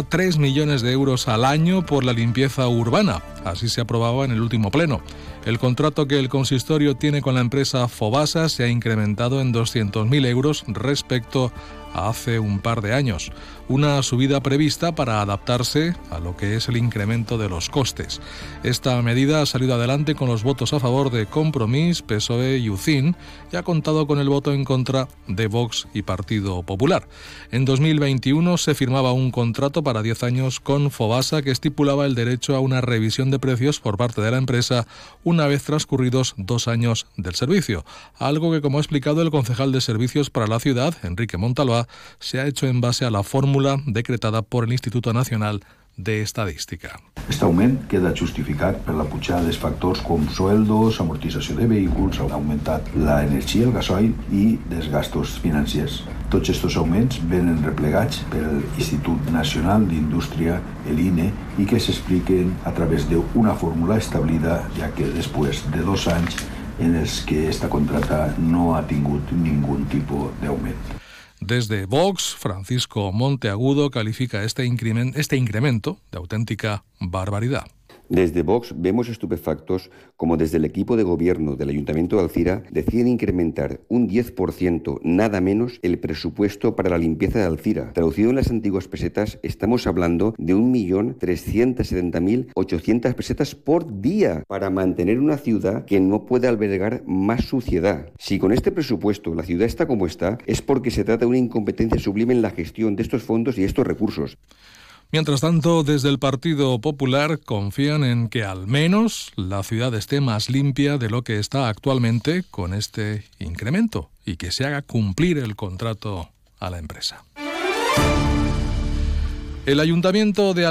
3 millones de euros al año por la limpieza urbana. Así se aprobaba en el último pleno. El contrato que el consistorio tiene con la empresa Fobasa se ha incrementado en 200.000 euros respecto hace un par de años. Una subida prevista para adaptarse a lo que es el incremento de los costes. Esta medida ha salido adelante con los votos a favor de Compromís, PSOE y UCIN y ha contado con el voto en contra de Vox y Partido Popular. En 2021 se firmaba un contrato para 10 años con Fobasa que estipulaba el derecho a una revisión de precios por parte de la empresa una vez transcurridos dos años del servicio, algo que como ha explicado el concejal de Servicios para la Ciudad, Enrique Se ha hecho en base a la fórmula decretada por el Instituto Nacional de Estadística. Aquest augment queda justificat per la pujada dels factors com sueldos, amortització de vehicles, ha augmentat l'energia, el gasoil i dels gastos financers. Tots aquests augments venen replegats pel Institut Nacional d'Indústria, l'INE, i que s'expliquen a través d'una fórmula establida, ja que després de dos anys en els que esta contrata no ha tingut ningún tipus d'augment. Desde Vox, Francisco Monteagudo califica este, incremento, este incremento de auténtica barbaridad. Desde Vox vemos estupefactos como desde el equipo de gobierno del Ayuntamiento de Alcira deciden incrementar un 10%, nada menos, el presupuesto para la limpieza de Alcira. Traducido en las antiguas pesetas, estamos hablando de 1.370.800 pesetas por día para mantener una ciudad que no puede albergar más suciedad. Si con este presupuesto la ciudad está como está, es porque se trata de una incompetencia sublime en la gestión de estos fondos y estos recursos. Mientras tanto, desde el Partido Popular confían en que al menos la ciudad esté más limpia de lo que está actualmente con este incremento y que se haga cumplir el contrato a la empresa. El Ayuntamiento de